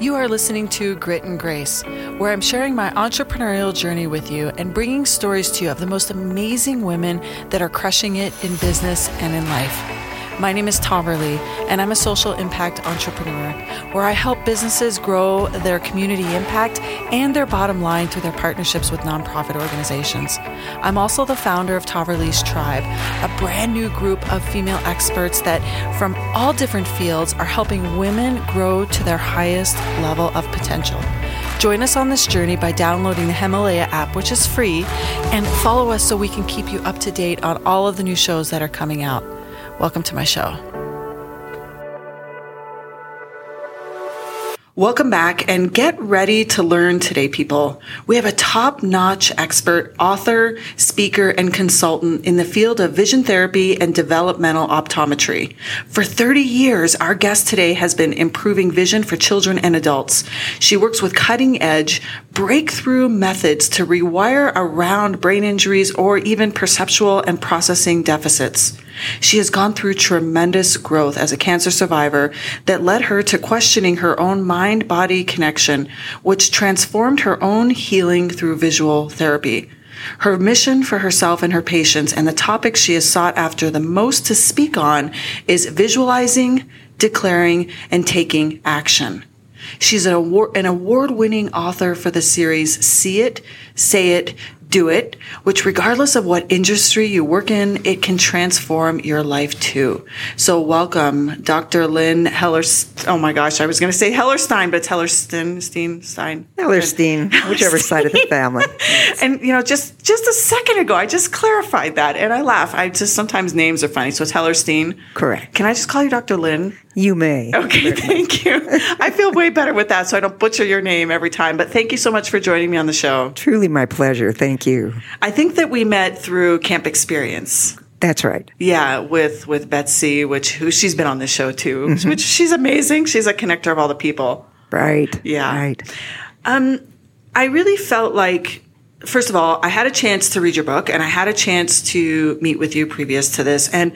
You are listening to Grit and Grace, where I'm sharing my entrepreneurial journey with you and bringing stories to you of the most amazing women that are crushing it in business and in life. My name is Taverly, and I'm a social impact entrepreneur where I help businesses grow their community impact and their bottom line through their partnerships with nonprofit organizations. I'm also the founder of Taverly's Tribe, a brand new group of female experts that, from all different fields, are helping women grow to their highest level of potential. Join us on this journey by downloading the Himalaya app, which is free, and follow us so we can keep you up to date on all of the new shows that are coming out. Welcome to my show. Welcome back and get ready to learn today, people. We have a top notch expert, author, speaker, and consultant in the field of vision therapy and developmental optometry. For 30 years, our guest today has been improving vision for children and adults. She works with cutting edge, breakthrough methods to rewire around brain injuries or even perceptual and processing deficits. She has gone through tremendous growth as a cancer survivor that led her to questioning her own mind body connection, which transformed her own healing through visual therapy. Her mission for herself and her patients and the topic she has sought after the most to speak on is visualizing, declaring, and taking action. She's an award, an award winning author for the series See It, Say It, do it, which regardless of what industry you work in, it can transform your life too. So welcome, Dr. Lynn Heller. Oh my gosh, I was going to say Hellerstein, but it's Hellerstein, Stein, Stein. Hellerstein, whichever side of the family. and you know, just just a second ago, I just clarified that, and I laugh. I just sometimes names are funny, so it's Hellerstein. Correct. Can I just call you Dr. Lynn? You may. Okay, thank you. I feel way better with that, so I don't butcher your name every time. But thank you so much for joining me on the show. Truly my pleasure. Thank you. I think that we met through Camp Experience. That's right. Yeah, with with Betsy, which who she's been on the show too, mm-hmm. which she's amazing. She's a connector of all the people. Right. Yeah. Right. Um, I really felt like first of all, I had a chance to read your book, and I had a chance to meet with you previous to this, and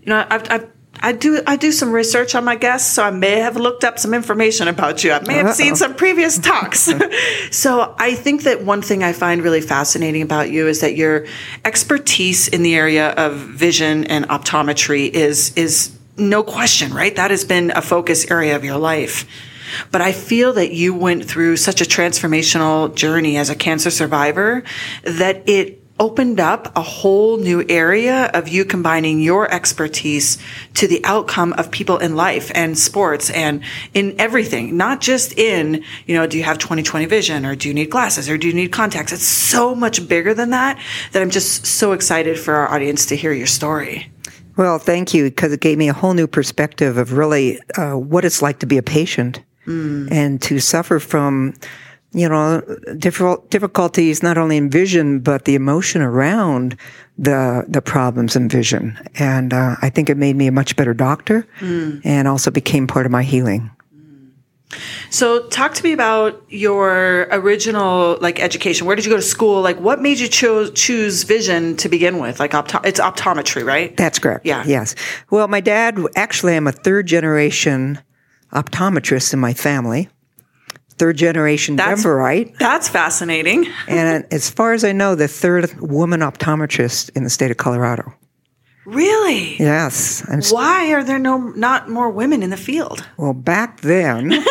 you know, I've, I've I do I do some research on my guests, so I may have looked up some information about you. I may have Uh-oh. seen some previous talks. so I think that one thing I find really fascinating about you is that your expertise in the area of vision and optometry is is no question, right? That has been a focus area of your life. But I feel that you went through such a transformational journey as a cancer survivor that it opened up a whole new area of you combining your expertise to the outcome of people in life and sports and in everything, not just in, you know, do you have 20/20 vision or do you need glasses or do you need contacts? It's so much bigger than that that I'm just so excited for our audience to hear your story. Well, thank you because it gave me a whole new perspective of really uh, what it's like to be a patient mm. and to suffer from you know, difficult, difficulties not only in vision, but the emotion around the, the problems in vision. And, uh, I think it made me a much better doctor mm. and also became part of my healing. So talk to me about your original like education. Where did you go to school? Like what made you choose choose vision to begin with? Like opto- it's optometry, right? That's correct. Yeah. Yes. Well, my dad actually I'm a third generation optometrist in my family third generation that's, Denverite. That's fascinating. and as far as I know, the third woman optometrist in the state of Colorado. Really? Yes. Why are there no not more women in the field? Well, back then,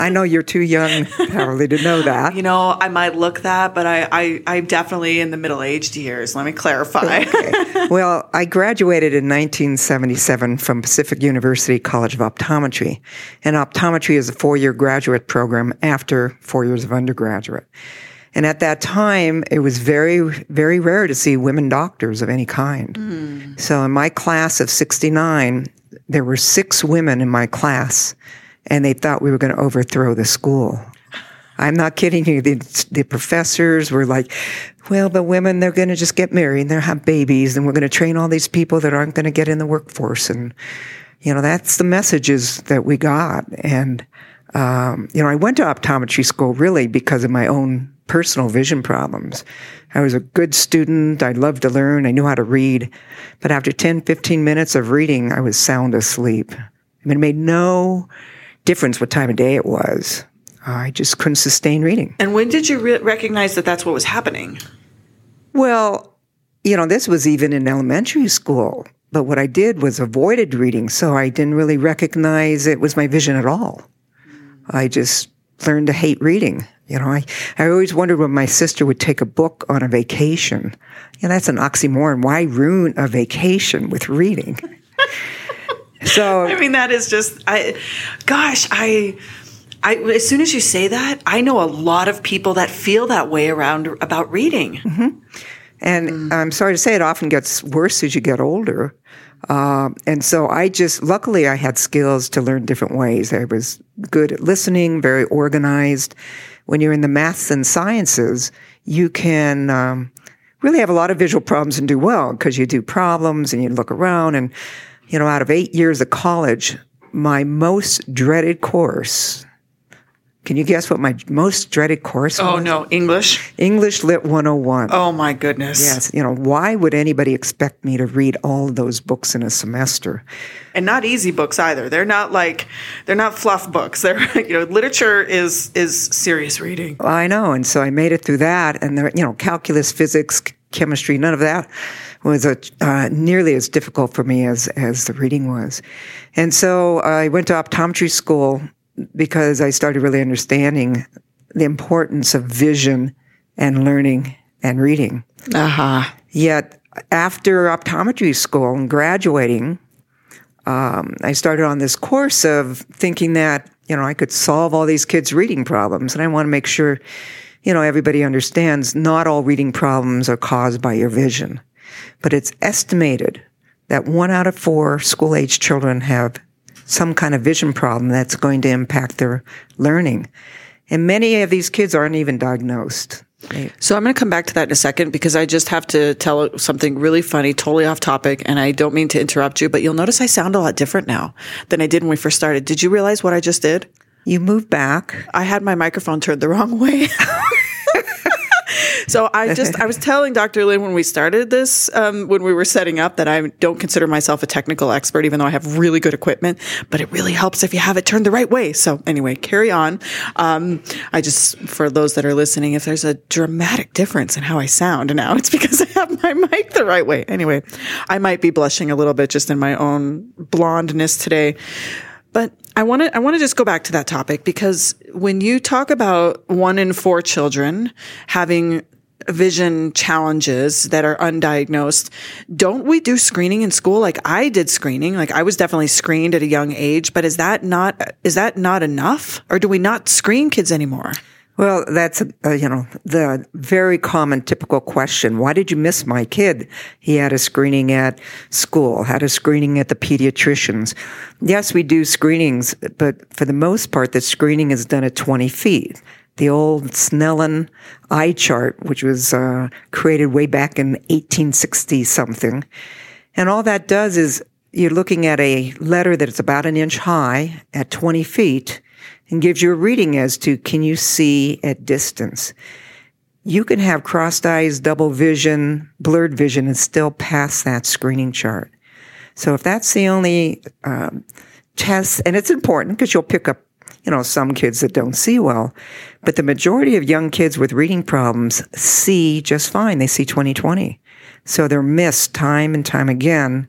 I know you're too young probably to know that. You know, I might look that, but I, I I'm definitely in the middle aged years. Let me clarify. okay. Well, I graduated in 1977 from Pacific University College of Optometry, and optometry is a four year graduate program after four years of undergraduate. And at that time, it was very, very rare to see women doctors of any kind. Mm. So in my class of 69, there were six women in my class, and they thought we were going to overthrow the school. I'm not kidding you. The, the professors were like, well, the women, they're going to just get married and they'll have babies, and we're going to train all these people that aren't going to get in the workforce. And, you know, that's the messages that we got. And, um, you know, I went to optometry school really because of my own personal vision problems. I was a good student. I loved to learn. I knew how to read. But after 10, 15 minutes of reading, I was sound asleep. I mean, it made no difference what time of day it was. I just couldn't sustain reading. And when did you re- recognize that that's what was happening? Well, you know, this was even in elementary school. But what I did was avoided reading, so I didn't really recognize it was my vision at all. I just learned to hate reading. You know, I, I always wondered when my sister would take a book on a vacation. You know, that's an oxymoron. Why ruin a vacation with reading? so I mean, that is just I. Gosh, I. I, as soon as you say that, I know a lot of people that feel that way around about reading. Mm-hmm. And mm. I'm sorry to say, it often gets worse as you get older. Uh, and so I just, luckily, I had skills to learn different ways. I was good at listening, very organized. When you're in the maths and sciences, you can um, really have a lot of visual problems and do well because you do problems and you look around. And, you know, out of eight years of college, my most dreaded course can you guess what my most dreaded course oh, was? Oh, no. English? English Lit 101. Oh, my goodness. Yes. You know, why would anybody expect me to read all those books in a semester? And not easy books either. They're not like, they're not fluff books. They're, you know, literature is, is serious reading. I know. And so I made it through that. And there, you know, calculus, physics, chemistry, none of that was a, uh, nearly as difficult for me as, as the reading was. And so I went to optometry school because I started really understanding the importance of vision and learning and reading. Uh-huh. Yet after optometry school and graduating, um, I started on this course of thinking that you know I could solve all these kids' reading problems, and I want to make sure you know everybody understands not all reading problems are caused by your vision, but it's estimated that one out of four school age children have some kind of vision problem that's going to impact their learning. And many of these kids aren't even diagnosed. So I'm going to come back to that in a second because I just have to tell something really funny, totally off topic, and I don't mean to interrupt you, but you'll notice I sound a lot different now than I did when we first started. Did you realize what I just did? You moved back. I had my microphone turned the wrong way. So I just, I was telling Dr. Lynn when we started this, um, when we were setting up that I don't consider myself a technical expert, even though I have really good equipment, but it really helps if you have it turned the right way. So anyway, carry on. Um, I just, for those that are listening, if there's a dramatic difference in how I sound now, it's because I have my mic the right way. Anyway, I might be blushing a little bit just in my own blondness today. But I want to I want to just go back to that topic because when you talk about one in four children having vision challenges that are undiagnosed, don't we do screening in school? Like I did screening, like I was definitely screened at a young age, but is that not, is that not enough? Or do we not screen kids anymore? Well, that's, uh, you know, the very common typical question. Why did you miss my kid? He had a screening at school, had a screening at the pediatricians. Yes, we do screenings, but for the most part, the screening is done at 20 feet the old Snellen eye chart, which was uh, created way back in 1860 something. And all that does is you're looking at a letter that is about an inch high at 20 feet and gives you a reading as to can you see at distance. You can have crossed eyes, double vision, blurred vision, and still pass that screening chart. So if that's the only um, test, and it's important because you'll pick up you know, some kids that don't see well. But the majority of young kids with reading problems see just fine. They see 20/20. So they're missed time and time again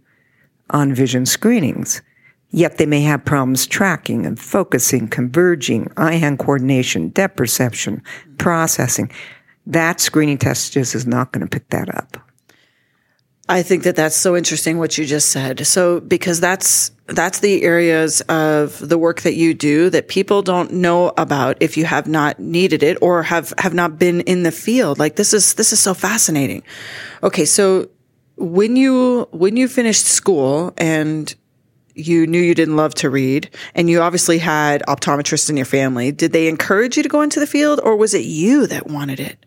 on vision screenings. Yet they may have problems tracking and focusing, converging, eye hand coordination, depth perception, processing. That screening test just is not going to pick that up. I think that that's so interesting what you just said. So because that's that's the areas of the work that you do that people don't know about if you have not needed it or have have not been in the field. Like this is this is so fascinating. Okay, so when you when you finished school and you knew you didn't love to read and you obviously had optometrists in your family, did they encourage you to go into the field or was it you that wanted it?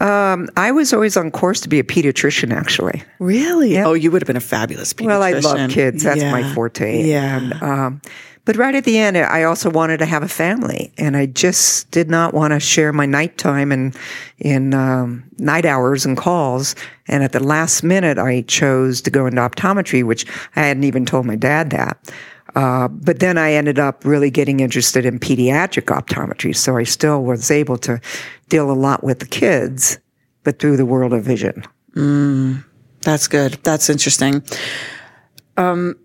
Um, I was always on course to be a pediatrician, actually. Really? Oh, you would have been a fabulous pediatrician. Well, I love kids. That's yeah. my forte. Yeah. And, um, but right at the end, I also wanted to have a family, and I just did not want to share my nighttime and in um, night hours and calls. And at the last minute, I chose to go into optometry, which I hadn't even told my dad that. Uh, but then I ended up really getting interested in pediatric optometry. So I still was able to deal a lot with the kids, but through the world of vision. Mm, that's good. That's interesting. Um,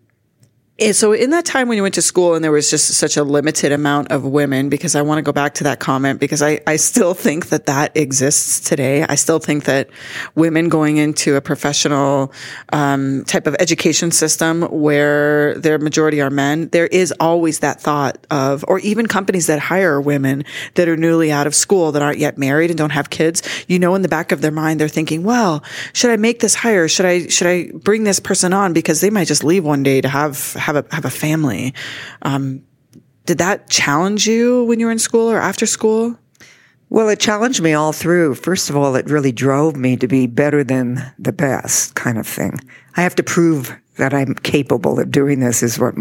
so in that time when you went to school and there was just such a limited amount of women, because I want to go back to that comment because I, I still think that that exists today. I still think that women going into a professional um, type of education system where their majority are men, there is always that thought of, or even companies that hire women that are newly out of school that aren't yet married and don't have kids. You know, in the back of their mind, they're thinking, well, should I make this hire? Should I should I bring this person on because they might just leave one day to have have a have a family. Um, did that challenge you when you were in school or after school? Well, it challenged me all through. First of all, it really drove me to be better than the best kind of thing. I have to prove that I'm capable of doing this is what,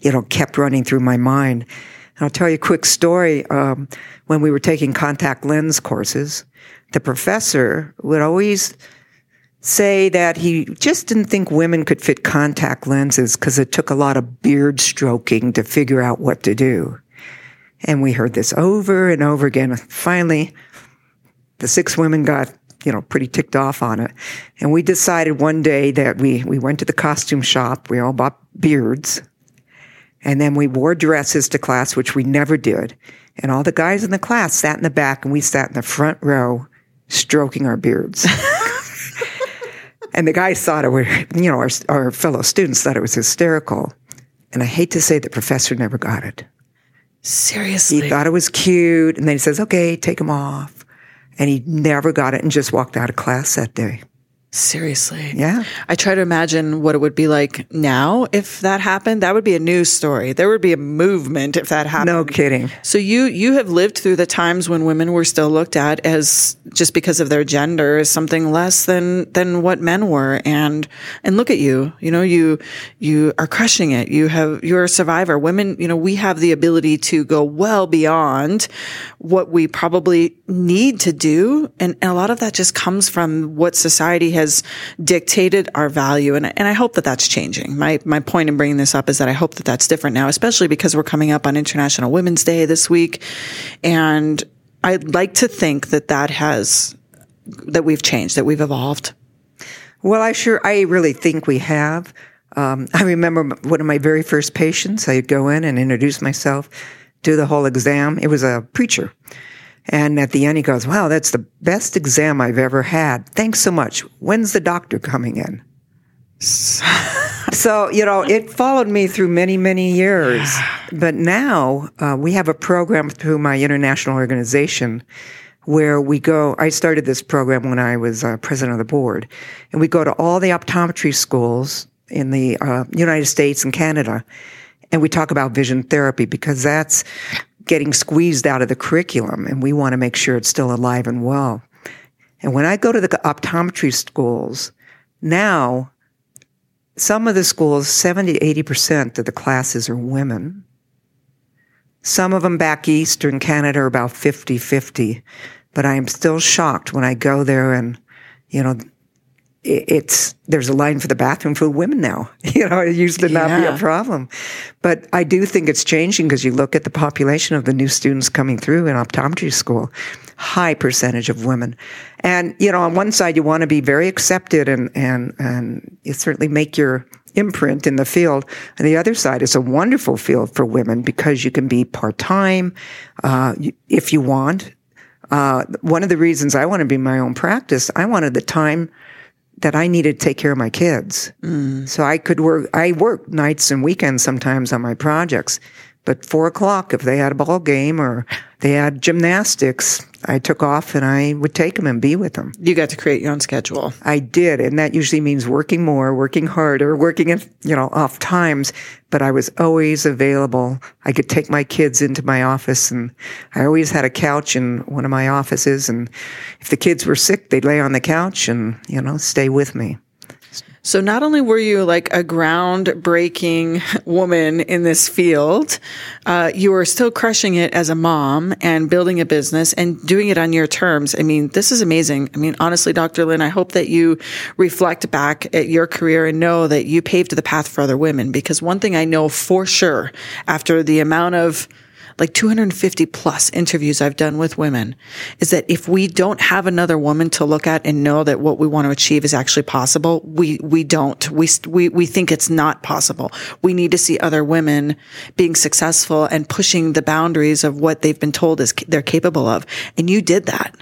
you know, kept running through my mind. And I'll tell you a quick story. Um, when we were taking contact lens courses, the professor would always say that he just didn't think women could fit contact lenses because it took a lot of beard stroking to figure out what to do. And we heard this over and over again. Finally, the six women got, you know, pretty ticked off on it. And we decided one day that we, we went to the costume shop. We all bought beards. And then we wore dresses to class, which we never did. And all the guys in the class sat in the back and we sat in the front row stroking our beards. And the guys thought it were, you know, our, our fellow students thought it was hysterical. And I hate to say the professor never got it. Seriously. He thought it was cute. And then he says, okay, take them off. And he never got it and just walked out of class that day. Seriously. Yeah. I try to imagine what it would be like now if that happened. That would be a news story. There would be a movement if that happened. No kidding. So you you have lived through the times when women were still looked at as just because of their gender as something less than than what men were and and look at you. You know, you you are crushing it. You have you're a survivor. Women, you know, we have the ability to go well beyond what we probably need to do and, and a lot of that just comes from what society has has dictated our value. And, and I hope that that's changing. My, my point in bringing this up is that I hope that that's different now, especially because we're coming up on International Women's Day this week. And I'd like to think that that has, that we've changed, that we've evolved. Well, I sure, I really think we have. Um, I remember one of my very first patients, I'd go in and introduce myself, do the whole exam. It was a preacher. And at the end, he goes, wow, that's the best exam I've ever had. Thanks so much. When's the doctor coming in? so, you know, it followed me through many, many years. But now uh, we have a program through my international organization where we go. I started this program when I was uh, president of the board, and we go to all the optometry schools in the uh, United States and Canada, and we talk about vision therapy because that's getting squeezed out of the curriculum, and we want to make sure it's still alive and well. And when I go to the optometry schools, now some of the schools, 70 to 80% of the classes are women. Some of them back east or in Canada are about 50 50. But I am still shocked when I go there and, you know, it's there's a line for the bathroom for women now. You know, it used to not be a problem, but I do think it's changing because you look at the population of the new students coming through in optometry school, high percentage of women, and you know, on one side you want to be very accepted and and and you certainly make your imprint in the field. And the other side is a wonderful field for women because you can be part time uh, if you want. Uh, one of the reasons I want to be my own practice, I wanted the time that I needed to take care of my kids. Mm. So I could work, I work nights and weekends sometimes on my projects. But four o'clock, if they had a ball game or they had gymnastics, I took off and I would take them and be with them. You got to create your own schedule. I did. And that usually means working more, working harder, working at, you know, off times. But I was always available. I could take my kids into my office and I always had a couch in one of my offices. And if the kids were sick, they'd lay on the couch and, you know, stay with me. So not only were you like a groundbreaking woman in this field, uh, you were still crushing it as a mom and building a business and doing it on your terms. I mean, this is amazing. I mean, honestly, Dr. Lynn, I hope that you reflect back at your career and know that you paved the path for other women because one thing I know for sure after the amount of like 250 plus interviews I've done with women is that if we don't have another woman to look at and know that what we want to achieve is actually possible, we, we don't. We, we, we think it's not possible. We need to see other women being successful and pushing the boundaries of what they've been told is they're capable of. And you did that.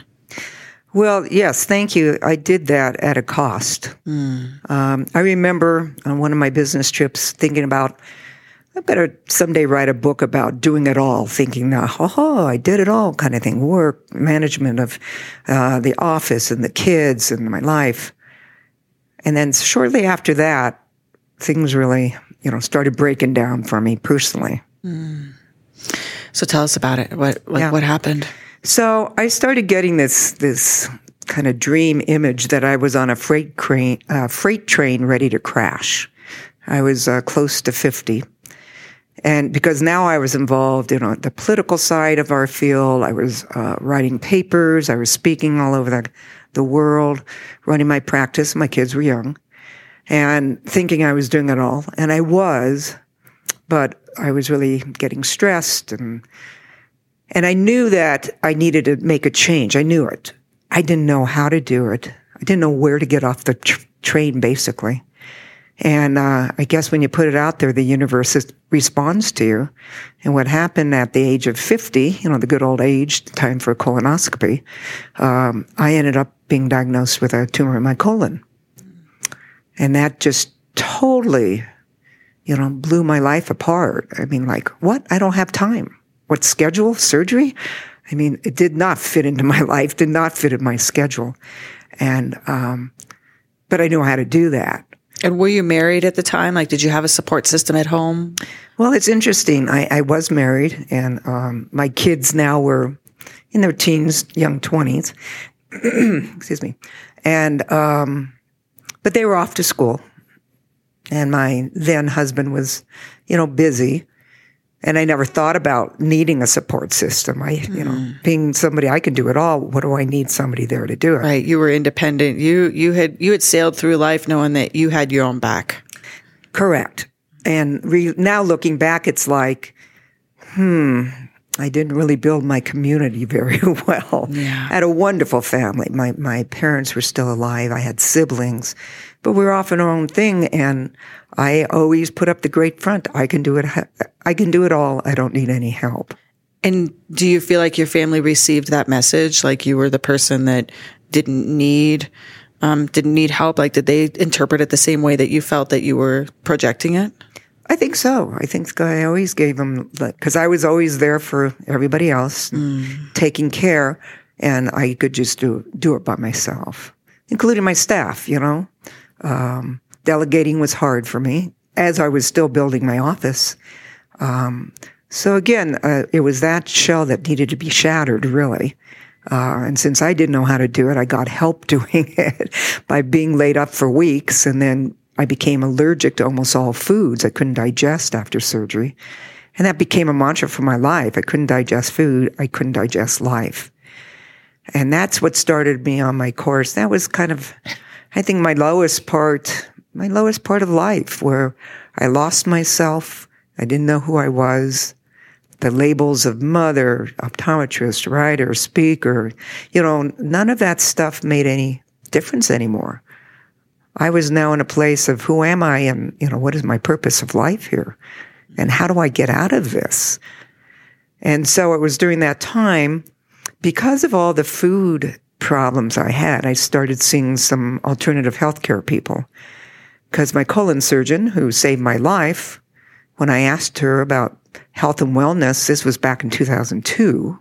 Well, yes, thank you. I did that at a cost. Mm. Um, I remember on one of my business trips thinking about I better someday write a book about doing it all, thinking, oh, I did it all kind of thing. Work, management of uh, the office and the kids and my life. And then shortly after that, things really, you know, started breaking down for me personally. Mm. So tell us about it. What, like, yeah. what happened? So I started getting this, this kind of dream image that I was on a freight crane, uh, freight train ready to crash. I was uh, close to 50 and because now I was involved in the political side of our field, I was uh, writing papers, I was speaking all over the, the world, running my practice. My kids were young, and thinking I was doing it all, and I was, but I was really getting stressed, and and I knew that I needed to make a change. I knew it. I didn't know how to do it. I didn't know where to get off the tr- train, basically. And uh, I guess when you put it out there, the universe is, responds to you. And what happened at the age of 50, you know, the good old age, time for a colonoscopy, um, I ended up being diagnosed with a tumor in my colon. And that just totally, you know, blew my life apart. I mean, like, what? I don't have time. What schedule? Surgery? I mean, it did not fit into my life, did not fit in my schedule. And, um, but I knew how to do that. And were you married at the time? Like, did you have a support system at home? Well, it's interesting. I, I was married, and um, my kids now were in their teens, young 20s. Excuse me. And, um, but they were off to school. And my then husband was, you know, busy and I never thought about needing a support system. I, mm. you know, hmm. being somebody I can do it all. What do I need somebody there to do it? Right. You were independent. You you had you had sailed through life knowing that you had your own back. Correct. And re- now looking back, it's like, hmm, I didn't really build my community very well. Yeah. I had a wonderful family. My my parents were still alive. I had siblings, but we're off in our own thing. And I always put up the great front. I can do it. I can do it all. I don't need any help. And do you feel like your family received that message? Like you were the person that didn't need, um, didn't need help? Like, did they interpret it the same way that you felt that you were projecting it? I think so. I think I always gave them, because I was always there for everybody else, mm. taking care, and I could just do, do it by myself, including my staff, you know. Um, delegating was hard for me as I was still building my office. Um, so again, uh, it was that shell that needed to be shattered, really. Uh, and since I didn't know how to do it, I got help doing it by being laid up for weeks. And then I became allergic to almost all foods I couldn't digest after surgery. And that became a mantra for my life. I couldn't digest food. I couldn't digest life. And that's what started me on my course. That was kind of, I think, my lowest part, my lowest part of life where I lost myself. I didn't know who I was. The labels of mother, optometrist, writer, speaker, you know, none of that stuff made any difference anymore. I was now in a place of who am I and, you know, what is my purpose of life here? And how do I get out of this? And so it was during that time, because of all the food problems I had, I started seeing some alternative healthcare people. Because my colon surgeon, who saved my life, when I asked her about health and wellness, this was back in 2002,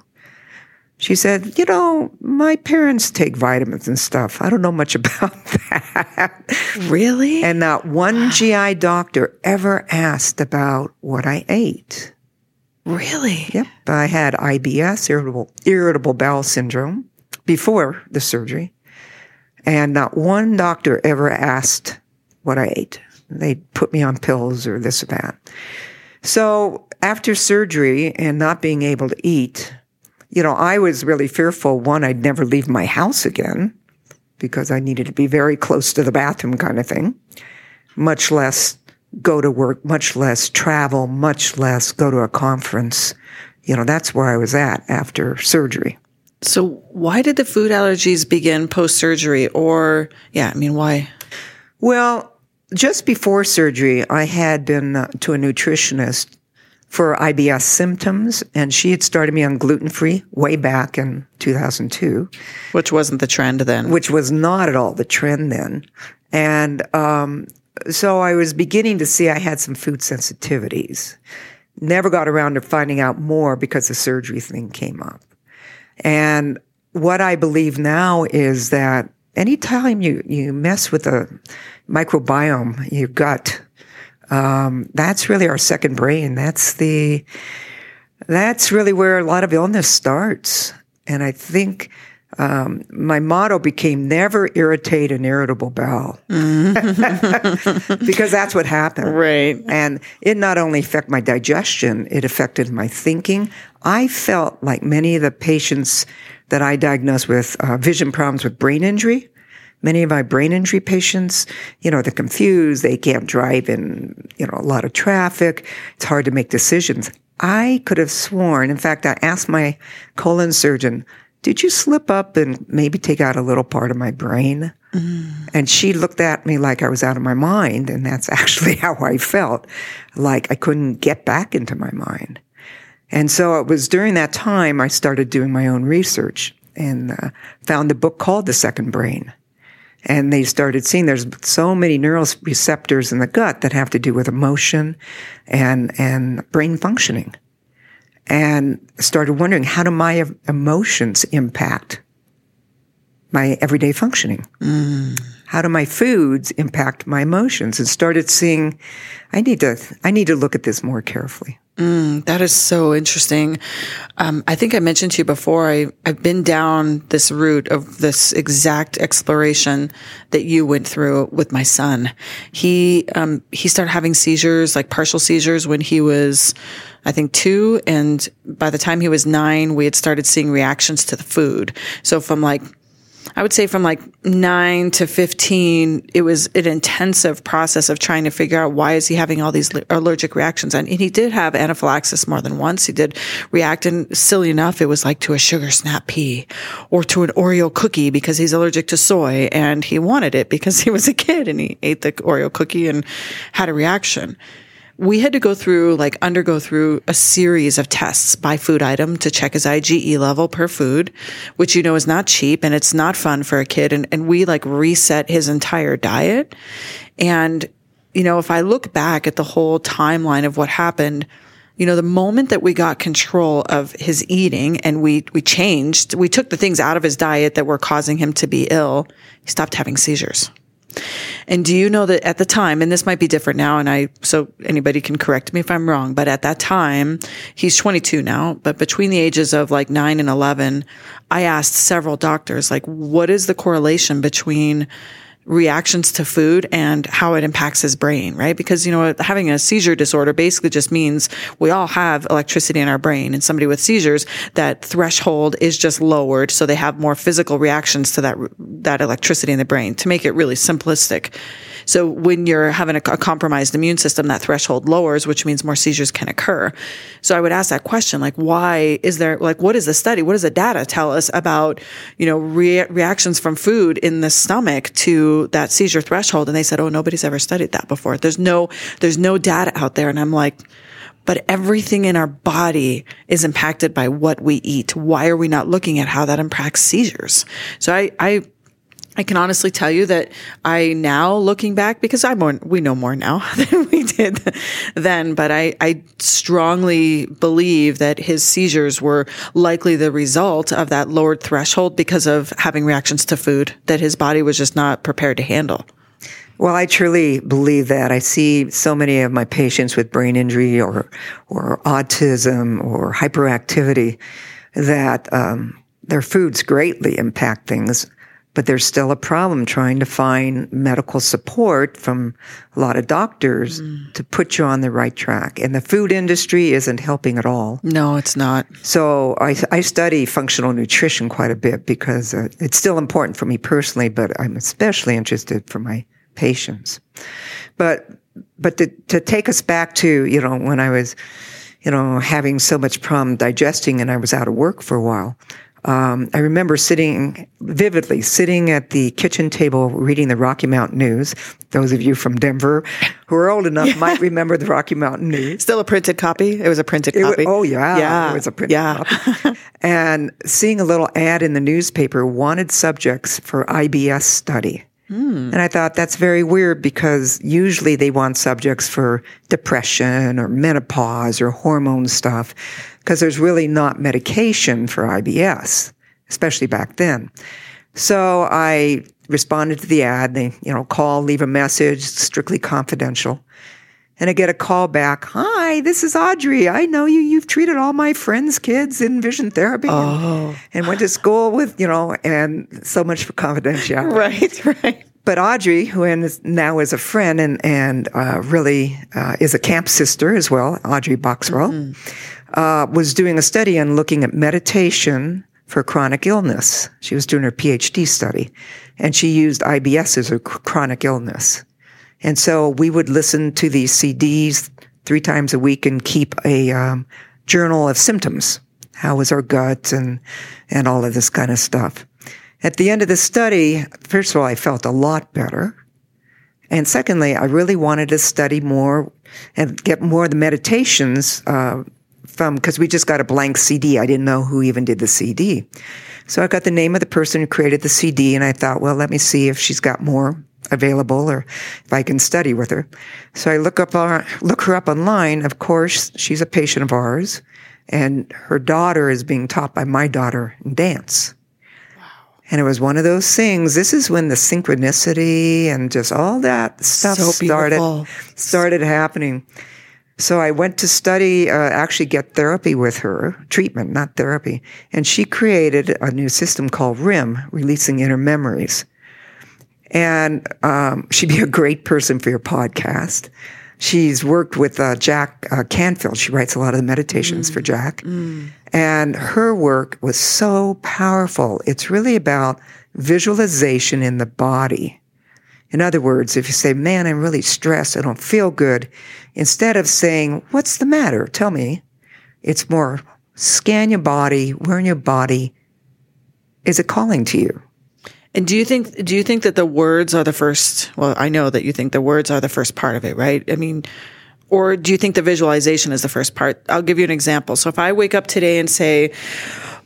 she said, You know, my parents take vitamins and stuff. I don't know much about that. Really? And not one GI doctor ever asked about what I ate. Really? Yep. I had IBS, irritable, irritable bowel syndrome, before the surgery. And not one doctor ever asked what I ate. They put me on pills or this or that. So after surgery and not being able to eat, you know, I was really fearful. One, I'd never leave my house again because I needed to be very close to the bathroom kind of thing, much less go to work, much less travel, much less go to a conference. You know, that's where I was at after surgery. So, why did the food allergies begin post surgery? Or, yeah, I mean, why? Well, just before surgery, I had been uh, to a nutritionist for IBS symptoms, and she had started me on gluten free way back in 2002. Which wasn't the trend then. Which was not at all the trend then. And um, so I was beginning to see I had some food sensitivities. Never got around to finding out more because the surgery thing came up. And what I believe now is that anytime you, you mess with the microbiome, your gut, um, that's really our second brain. That's the, that's really where a lot of illness starts. And I think um, my motto became never irritate an irritable bowel mm-hmm. because that's what happened. Right. And it not only affected my digestion, it affected my thinking. I felt like many of the patients that I diagnosed with uh, vision problems with brain injury. Many of my brain injury patients, you know, they're confused. They can't drive in, you know, a lot of traffic. It's hard to make decisions. I could have sworn, in fact, I asked my colon surgeon, did you slip up and maybe take out a little part of my brain? Mm. And she looked at me like I was out of my mind. And that's actually how I felt, like I couldn't get back into my mind. And so it was during that time I started doing my own research and uh, found a book called The Second Brain. And they started seeing there's so many neuroreceptors in the gut that have to do with emotion and, and brain functioning and started wondering how do my emotions impact my everyday functioning? Mm. How do my foods impact my emotions? And started seeing, I need to, I need to look at this more carefully. Mm, that is so interesting. Um, I think I mentioned to you before, I, I've been down this route of this exact exploration that you went through with my son. He, um, he started having seizures, like partial seizures when he was, I think two. And by the time he was nine, we had started seeing reactions to the food. So from like I would say from like nine to 15, it was an intensive process of trying to figure out why is he having all these allergic reactions. And he did have anaphylaxis more than once. He did react and silly enough, it was like to a sugar snap pea or to an Oreo cookie because he's allergic to soy and he wanted it because he was a kid and he ate the Oreo cookie and had a reaction we had to go through, like, undergo through a series of tests by food item to check his IgE level per food, which you know is not cheap and it's not fun for a kid. And, and we like reset his entire diet. And, you know, if I look back at the whole timeline of what happened, you know, the moment that we got control of his eating and we, we changed, we took the things out of his diet that were causing him to be ill, he stopped having seizures. And do you know that at the time, and this might be different now, and I, so anybody can correct me if I'm wrong, but at that time, he's 22 now, but between the ages of like nine and 11, I asked several doctors, like, what is the correlation between reactions to food and how it impacts his brain, right? Because, you know, having a seizure disorder basically just means we all have electricity in our brain and somebody with seizures, that threshold is just lowered. So they have more physical reactions to that, that electricity in the brain to make it really simplistic. So when you're having a, a, compromised immune system, that threshold lowers, which means more seizures can occur. So I would ask that question, like, why is there, like, what is the study? What does the data tell us about, you know, re- reactions from food in the stomach to that seizure threshold? And they said, oh, nobody's ever studied that before. There's no, there's no data out there. And I'm like, but everything in our body is impacted by what we eat. Why are we not looking at how that impacts seizures? So I, I I can honestly tell you that I now looking back because I more we know more now than we did then, but I, I strongly believe that his seizures were likely the result of that lowered threshold because of having reactions to food that his body was just not prepared to handle. Well, I truly believe that. I see so many of my patients with brain injury or or autism or hyperactivity that um, their foods greatly impact things but there's still a problem trying to find medical support from a lot of doctors mm. to put you on the right track. And the food industry isn't helping at all. No, it's not. So I, I study functional nutrition quite a bit because uh, it's still important for me personally, but I'm especially interested for my patients. But, but to, to take us back to, you know, when I was, you know, having so much problem digesting and I was out of work for a while, um, I remember sitting vividly, sitting at the kitchen table reading the Rocky Mountain News. Those of you from Denver who are old enough yeah. might remember the Rocky Mountain News. Still a printed copy? It was a printed copy. oh yeah, yeah, it was a printed yeah. copy. and seeing a little ad in the newspaper, wanted subjects for IBS study. Mm. And I thought that's very weird because usually they want subjects for depression or menopause or hormone stuff because there's really not medication for IBS, especially back then. So I responded to the ad. They, you know, call, leave a message, strictly confidential. And I get a call back. Hi, this is Audrey. I know you. You've treated all my friends' kids in vision therapy oh. and, and went to school with, you know, and so much for confidentiality. Right, right. But Audrey, who is now is a friend and, and uh, really uh, is a camp sister as well, Audrey Boxwell, mm-hmm uh, was doing a study on looking at meditation for chronic illness. She was doing her PhD study, and she used IBS as a chronic illness. And so we would listen to these CDs three times a week and keep a um, journal of symptoms. How was our gut and and all of this kind of stuff. At the end of the study, first of all, I felt a lot better. And secondly, I really wanted to study more and get more of the meditations uh, from because we just got a blank CD. I didn't know who even did the CD. So I got the name of the person who created the CD and I thought, well, let me see if she's got more available or if I can study with her. So I look up our, look her up online. Of course, she's a patient of ours and her daughter is being taught by my daughter in dance. And it was one of those things. This is when the synchronicity and just all that stuff so started started happening. So I went to study, uh, actually get therapy with her, treatment, not therapy. And she created a new system called RIM, Releasing Inner Memories. And um, she'd be a great person for your podcast. She's worked with uh, Jack uh, Canfield. She writes a lot of the meditations mm. for Jack. Mm. And her work was so powerful. It's really about visualization in the body. In other words, if you say, man, I'm really stressed, I don't feel good, instead of saying, what's the matter? Tell me. It's more scan your body, where in your body is it calling to you? And do you think do you think that the words are the first well, I know that you think the words are the first part of it, right? I mean, or do you think the visualization is the first part? I'll give you an example. So if I wake up today and say,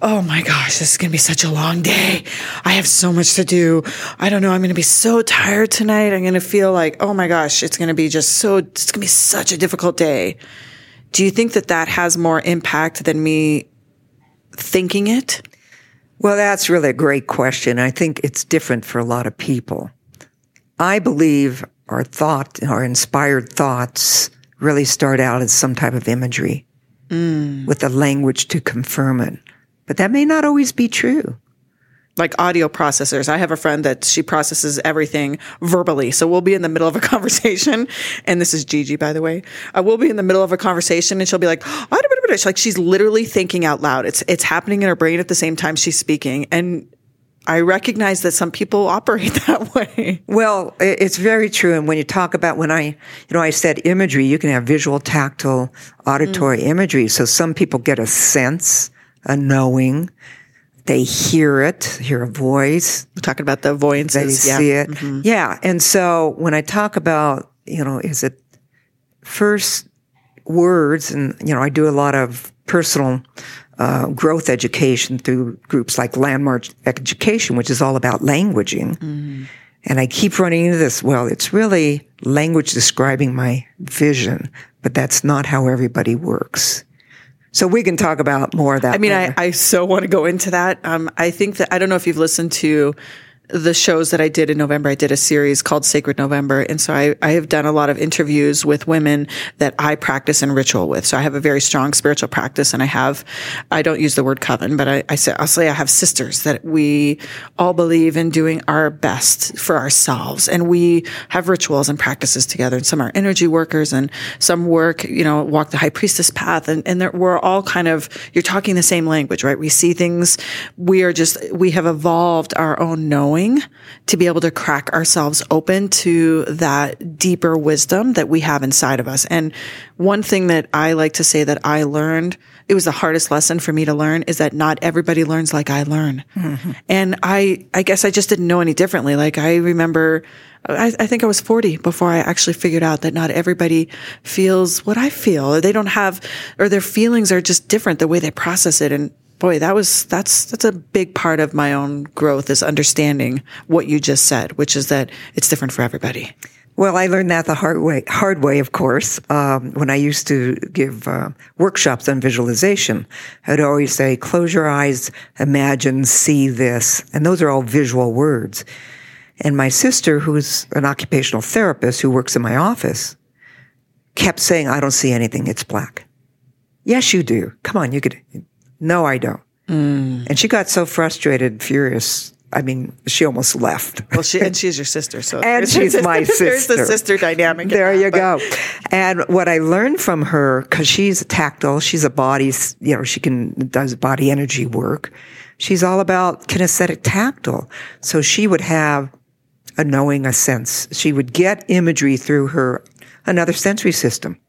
oh my gosh, this is going to be such a long day. I have so much to do. I don't know. I'm going to be so tired tonight. I'm going to feel like, oh my gosh, it's going to be just so, it's going to be such a difficult day. Do you think that that has more impact than me thinking it? Well, that's really a great question. I think it's different for a lot of people. I believe our thought, our inspired thoughts really start out as some type of imagery mm. with the language to confirm it. But that may not always be true. Like audio processors. I have a friend that she processes everything verbally. So we'll be in the middle of a conversation. And this is Gigi, by the way. Uh, we'll be in the middle of a conversation and she'll be like, like she's literally thinking out loud. It's, it's happening in her brain at the same time she's speaking. And I recognize that some people operate that way. Well, it's very true. And when you talk about when I, you know, I said imagery, you can have visual, tactile, auditory mm. imagery. So some people get a sense a knowing. They hear it, hear a voice. We're talking about the voyances. They yeah. see it. Mm-hmm. Yeah. And so when I talk about, you know, is it first words and, you know, I do a lot of personal uh, growth education through groups like Landmark Education, which is all about languaging. Mm-hmm. And I keep running into this. Well, it's really language describing my vision, but that's not how everybody works. So we can talk about more of that. I mean, I, I so want to go into that. Um, I think that I don't know if you've listened to the shows that I did in November, I did a series called Sacred November. And so I, I have done a lot of interviews with women that I practice in ritual with. So I have a very strong spiritual practice and I have, I don't use the word coven, but I, I say, I'll say I have sisters that we all believe in doing our best for ourselves. And we have rituals and practices together. And some are energy workers and some work, you know, walk the high priestess path. And, and we're all kind of, you're talking the same language, right? We see things. We are just, we have evolved our own knowing to be able to crack ourselves open to that deeper wisdom that we have inside of us. And one thing that I like to say that I learned, it was the hardest lesson for me to learn is that not everybody learns like I learn. Mm-hmm. And I, I guess I just didn't know any differently. Like I remember, I, I, think I was 40 before I actually figured out that not everybody feels what I feel. Or they don't have, or their feelings are just different the way they process it. And boy, that was, that's, that's a big part of my own growth is understanding what you just said, which is that it's different for everybody. Well, I learned that the hard way, hard way, of course. Um, when I used to give uh, workshops on visualization, I'd always say, close your eyes, imagine, see this. And those are all visual words. And my sister, who's an occupational therapist who works in my office, kept saying, I don't see anything. It's black. Yes, you do. Come on, you could no, I don't. Mm. And she got so frustrated and furious. I mean, she almost left. Well, she and she's your sister, so and she's my sister. There's the sister dynamic. There you go. And what I learned from her, because she's tactile, she's a body, you know, she can does body energy work. She's all about kinesthetic tactile. So she would have a knowing, a sense. She would get imagery through her another sensory system.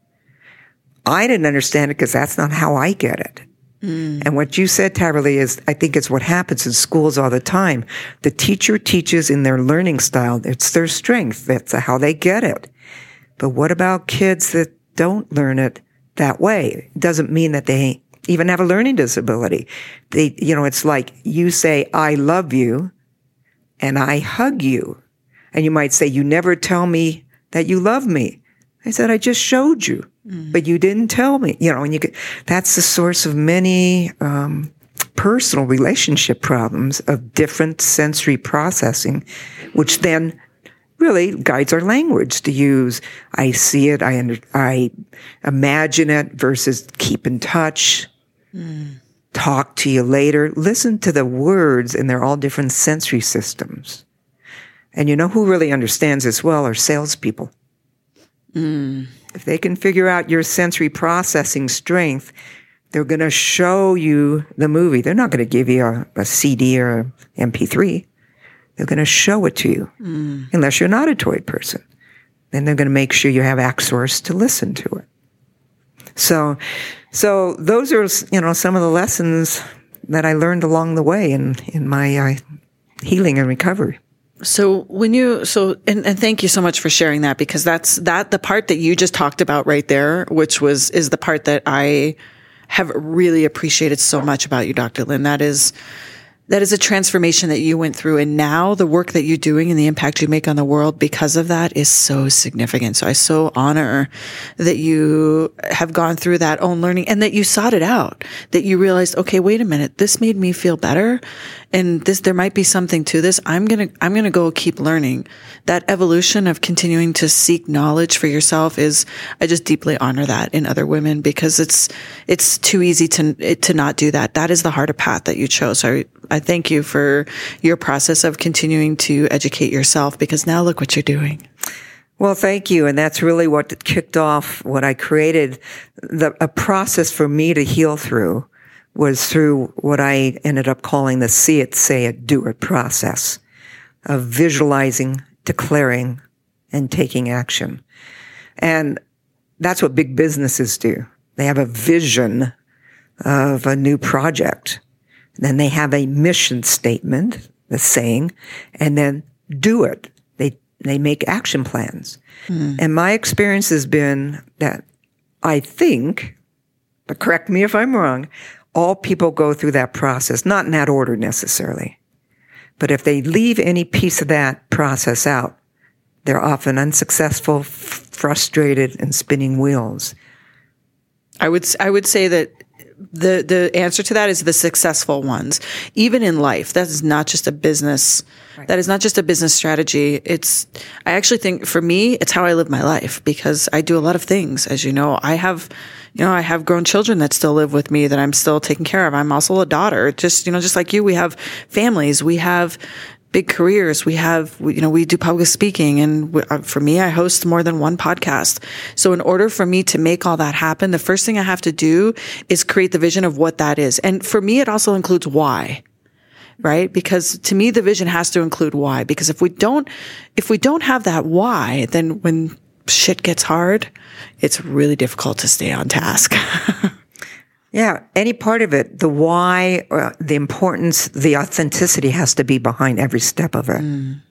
I didn't understand it because that's not how I get it. Mm. And what you said, Tahverlee, is I think it's what happens in schools all the time. The teacher teaches in their learning style. It's their strength. That's how they get it. But what about kids that don't learn it that way? It doesn't mean that they even have a learning disability. They, you know, it's like you say, I love you and I hug you. And you might say, you never tell me that you love me. I said, I just showed you. Mm. But you didn't tell me, you know, and you could, that's the source of many, um, personal relationship problems of different sensory processing, which then really guides our language to use. I see it. I under, I imagine it versus keep in touch. Mm. Talk to you later. Listen to the words and they're all different sensory systems. And you know who really understands this well are salespeople. Mm. If they can figure out your sensory processing strength, they're going to show you the movie. They're not going to give you a, a CD or a MP3. They're going to show it to you, mm. unless you're an auditory person. Then they're going to make sure you have access to listen to it. So, so those are you know some of the lessons that I learned along the way in in my uh, healing and recovery. So when you so and, and thank you so much for sharing that because that's that the part that you just talked about right there, which was is the part that I have really appreciated so much about you, Dr. Lynn. That is that is a transformation that you went through. And now the work that you're doing and the impact you make on the world because of that is so significant. So I so honor that you have gone through that own learning and that you sought it out, that you realized, okay, wait a minute, this made me feel better. And this, there might be something to this. I'm going to, I'm going to go keep learning. That evolution of continuing to seek knowledge for yourself is, I just deeply honor that in other women because it's, it's too easy to, to not do that. That is the harder path that you chose. So I, I thank you for your process of continuing to educate yourself because now look what you're doing. Well, thank you. And that's really what kicked off what I created. The, a process for me to heal through was through what I ended up calling the see it, say it, do it process of visualizing, declaring, and taking action. And that's what big businesses do. They have a vision of a new project then they have a mission statement, the saying, and then do it. They, they make action plans. Mm. And my experience has been that I think, but correct me if I'm wrong, all people go through that process, not in that order necessarily. But if they leave any piece of that process out, they're often unsuccessful, f- frustrated, and spinning wheels. I would I would say that the the answer to that is the successful ones. Even in life, that is not just a business. That is not just a business strategy. It's I actually think for me, it's how I live my life because I do a lot of things. As you know, I have you know, I have grown children that still live with me that I'm still taking care of. I'm also a daughter. Just, you know, just like you, we have families. We have big careers. We have, you know, we do public speaking and uh, for me, I host more than one podcast. So in order for me to make all that happen, the first thing I have to do is create the vision of what that is. And for me, it also includes why. Right? Because to me, the vision has to include why. Because if we don't, if we don't have that why, then when shit gets hard, it's really difficult to stay on task. Yeah, any part of it, the why, uh, the importance, the authenticity has to be behind every step of it. Mm.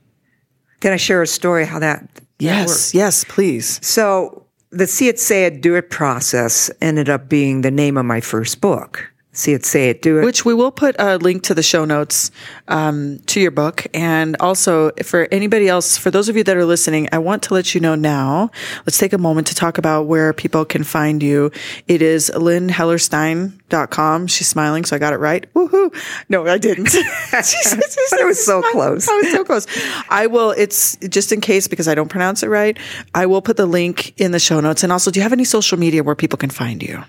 Can I share a story how that? Yes, that yes, please. So the See It, Say It, Do It process ended up being the name of my first book see it, say it, do it. Which we will put a link to the show notes um, to your book. And also, for anybody else, for those of you that are listening, I want to let you know now. Let's take a moment to talk about where people can find you. It is lynnhellerstein.com. She's smiling, so I got it right. Woohoo! No, I didn't. I was so close. I was so close. I will. It's just in case because I don't pronounce it right. I will put the link in the show notes. And also, do you have any social media where people can find you?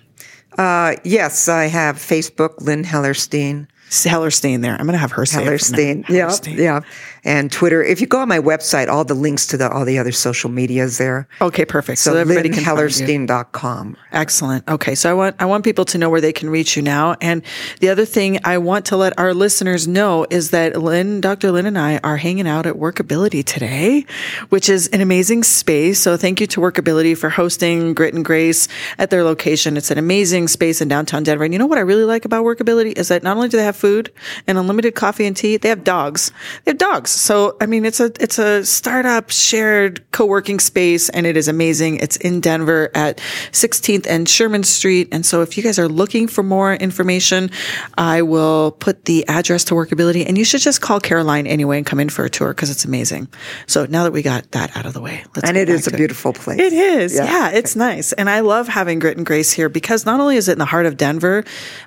Uh, yes, I have Facebook, Lynn Hellerstein. Hellerstein there. I'm going to have her say Hellerstein. Yeah, yeah. And Twitter. If you go on my website, all the links to the, all the other social medias there. Okay, perfect. So, so everybody can Hellerstein.com. Excellent. Okay. So I want, I want people to know where they can reach you now. And the other thing I want to let our listeners know is that Lynn, Dr. Lynn and I are hanging out at Workability today, which is an amazing space. So thank you to Workability for hosting Grit and Grace at their location. It's an amazing space in downtown Denver. And you know what I really like about Workability is that not only do they have food and unlimited coffee and tea, they have dogs. They have dogs. So, I mean, it's a, it's a startup shared co-working space and it is amazing. It's in Denver at 16th and Sherman Street. And so if you guys are looking for more information, I will put the address to workability and you should just call Caroline anyway and come in for a tour because it's amazing. So now that we got that out of the way, let's And it is a beautiful place. It is. Yeah. yeah, it's nice. And I love having Grit and Grace here because not only is it in the heart of Denver,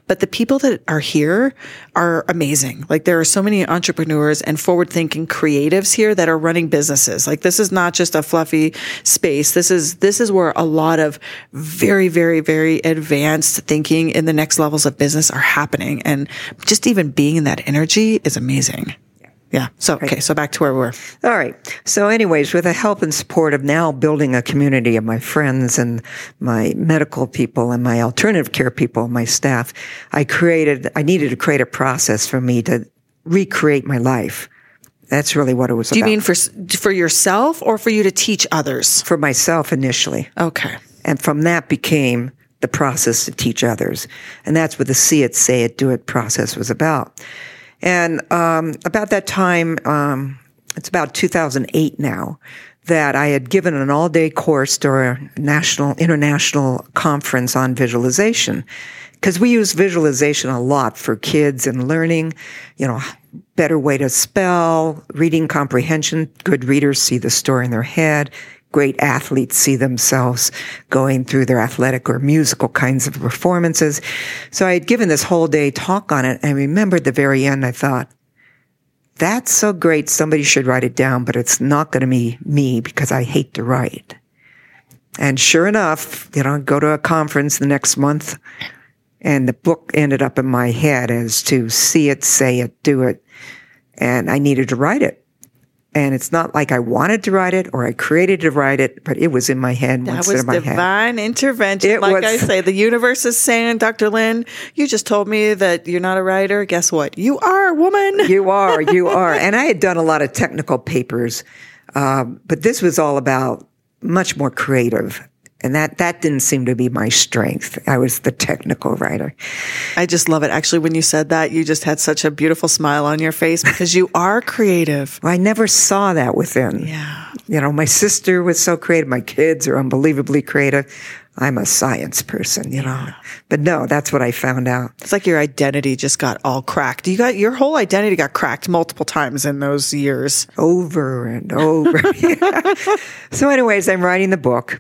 but the people that are here are amazing. Like there are so many entrepreneurs and forward thinking creatives here that are running businesses. Like this is not just a fluffy space. This is, this is where a lot of very, very, very advanced thinking in the next levels of business are happening. And just even being in that energy is amazing. Yeah. So, okay. So back to where we were. All right. So anyways, with the help and support of now building a community of my friends and my medical people and my alternative care people, my staff, I created, I needed to create a process for me to recreate my life. That's really what it was Do you about. mean for, for yourself or for you to teach others? For myself initially. Okay. And from that became the process to teach others. And that's what the see it, say it, do it process was about. And um, about that time, um, it's about 2008 now, that I had given an all day course to a national, international conference on visualization. Because we use visualization a lot for kids and learning, you know, better way to spell, reading comprehension. Good readers see the story in their head great athletes see themselves going through their athletic or musical kinds of performances. So I had given this whole day talk on it. And I remember at the very end, I thought, that's so great. Somebody should write it down, but it's not going to be me because I hate to write. And sure enough, you know, go to a conference the next month and the book ended up in my head as to see it, say it, do it. And I needed to write it. And it's not like I wanted to write it or I created to write it, but it was in my head. That was divine head. intervention. It like was, I say, the universe is saying, Dr. Lynn, you just told me that you're not a writer. Guess what? You are, a woman. You are. You are. and I had done a lot of technical papers, um, but this was all about much more creative and that, that didn't seem to be my strength. I was the technical writer. I just love it. Actually, when you said that, you just had such a beautiful smile on your face because you are creative. I never saw that within. Yeah. You know, my sister was so creative. My kids are unbelievably creative. I'm a science person, you know. But no, that's what I found out. It's like your identity just got all cracked. You got your whole identity got cracked multiple times in those years. Over and over. so anyways, I'm writing the book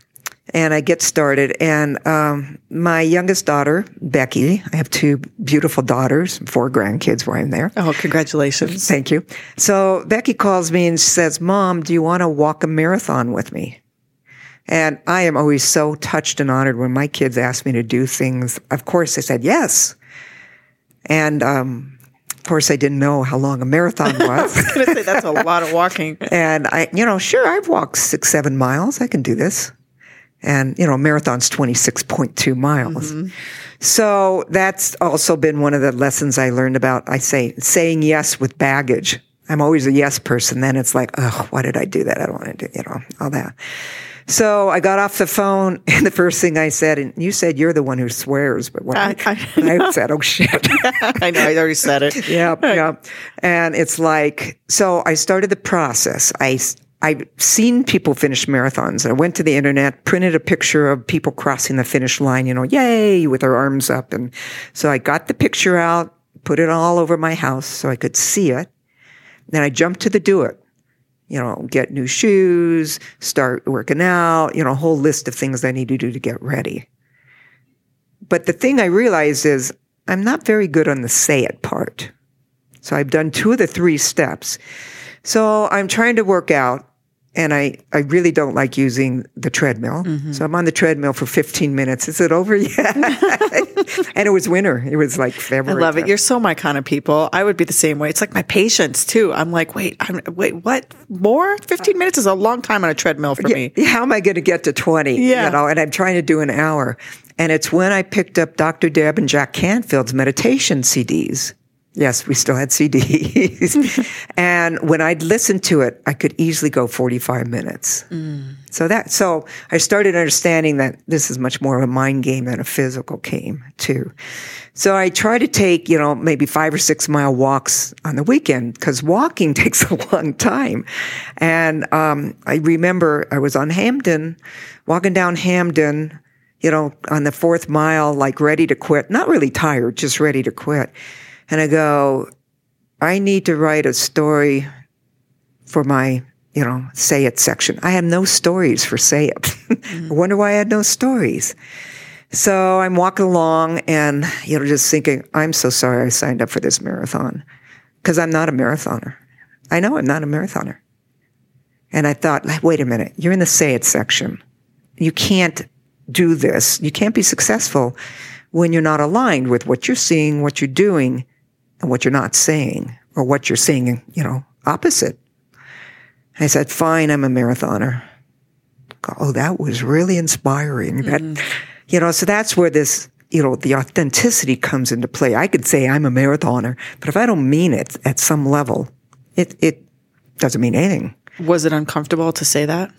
and I get started. And um, my youngest daughter, Becky, I have two beautiful daughters, four grandkids while I'm there. Oh, congratulations. Thank you. So Becky calls me and says, Mom, do you want to walk a marathon with me? And I am always so touched and honored when my kids ask me to do things. Of course, I said yes. And um, of course, I didn't know how long a marathon was. I was going to say that's a lot of walking. and I, you know, sure, I've walked six, seven miles. I can do this. And, you know, marathon's 26.2 miles. Mm-hmm. So that's also been one of the lessons I learned about, I say, saying yes with baggage. I'm always a yes person. Then it's like, oh, why did I do that? I don't want to do, you know, all that. So I got off the phone, and the first thing I said, and you said you're the one who swears, but when I, I, I, I said, "Oh shit," I know I already said it. yeah, yeah, and it's like, so I started the process. I I've seen people finish marathons. I went to the internet, printed a picture of people crossing the finish line, you know, yay, with their arms up. And so I got the picture out, put it all over my house so I could see it. Then I jumped to the do it you know, get new shoes, start working out, you know, a whole list of things I need to do to get ready. But the thing I realized is I'm not very good on the say it part. So I've done two of the three steps. So I'm trying to work out and I, I really don't like using the treadmill. Mm-hmm. So I'm on the treadmill for 15 minutes. Is it over yet? and it was winter. It was like February. I love time. it. You're so my kind of people. I would be the same way. It's like my patience too. I'm like, wait, I'm, wait, what? More? 15 minutes is a long time on a treadmill for yeah, me. How am I going to get to 20? Yeah. You know, and I'm trying to do an hour. And it's when I picked up Dr. Deb and Jack Canfield's meditation CDs. Yes, we still had CDs. and when I'd listen to it, I could easily go 45 minutes. Mm. So that, so I started understanding that this is much more of a mind game than a physical game too. So I try to take, you know, maybe five or six mile walks on the weekend because walking takes a long time. And, um, I remember I was on Hampden, walking down Hampden, you know, on the fourth mile, like ready to quit, not really tired, just ready to quit and I go, I need to write a story for my, you know, say it section. I have no stories for say it. Mm-hmm. I wonder why I had no stories. So I'm walking along and, you know, just thinking, I'm so sorry I signed up for this marathon because I'm not a marathoner. I know I'm not a marathoner. And I thought, wait a minute, you're in the say it section. You can't do this. You can't be successful when you're not aligned with what you're seeing, what you're doing, and what you're not saying or what you're saying, you know, opposite. I said, fine, I'm a marathoner. Oh, that was really inspiring. Mm-hmm. That, you know, so that's where this, you know, the authenticity comes into play. I could say I'm a marathoner, but if I don't mean it at some level, it, it doesn't mean anything. Was it uncomfortable to say that?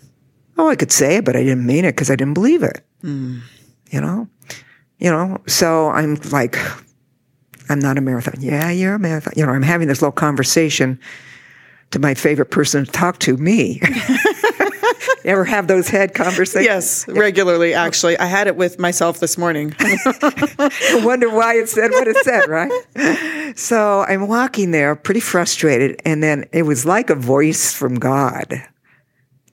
Oh, I could say it, but I didn't mean it because I didn't believe it. Mm. You know, you know, so I'm like, I'm not a marathon. Yeah, you're a marathon. You know, I'm having this little conversation to my favorite person to talk to, me. ever have those head conversations? Yes, regularly, actually. I had it with myself this morning. I wonder why it said what it said, right? So I'm walking there pretty frustrated, and then it was like a voice from God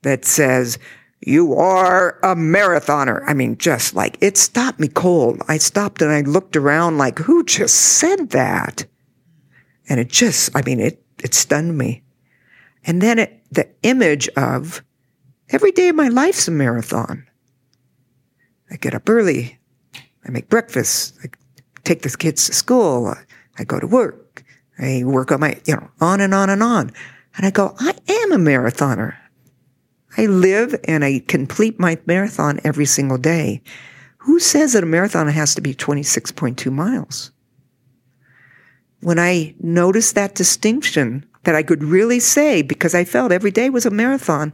that says, you are a marathoner. I mean, just like it stopped me cold. I stopped and I looked around like, who just said that? And it just, I mean, it, it stunned me. And then it, the image of every day of my life's a marathon. I get up early. I make breakfast. I take the kids to school. I go to work. I work on my, you know, on and on and on. And I go, I am a marathoner. I live and I complete my marathon every single day. Who says that a marathon has to be 26.2 miles? When I noticed that distinction that I could really say, because I felt every day was a marathon,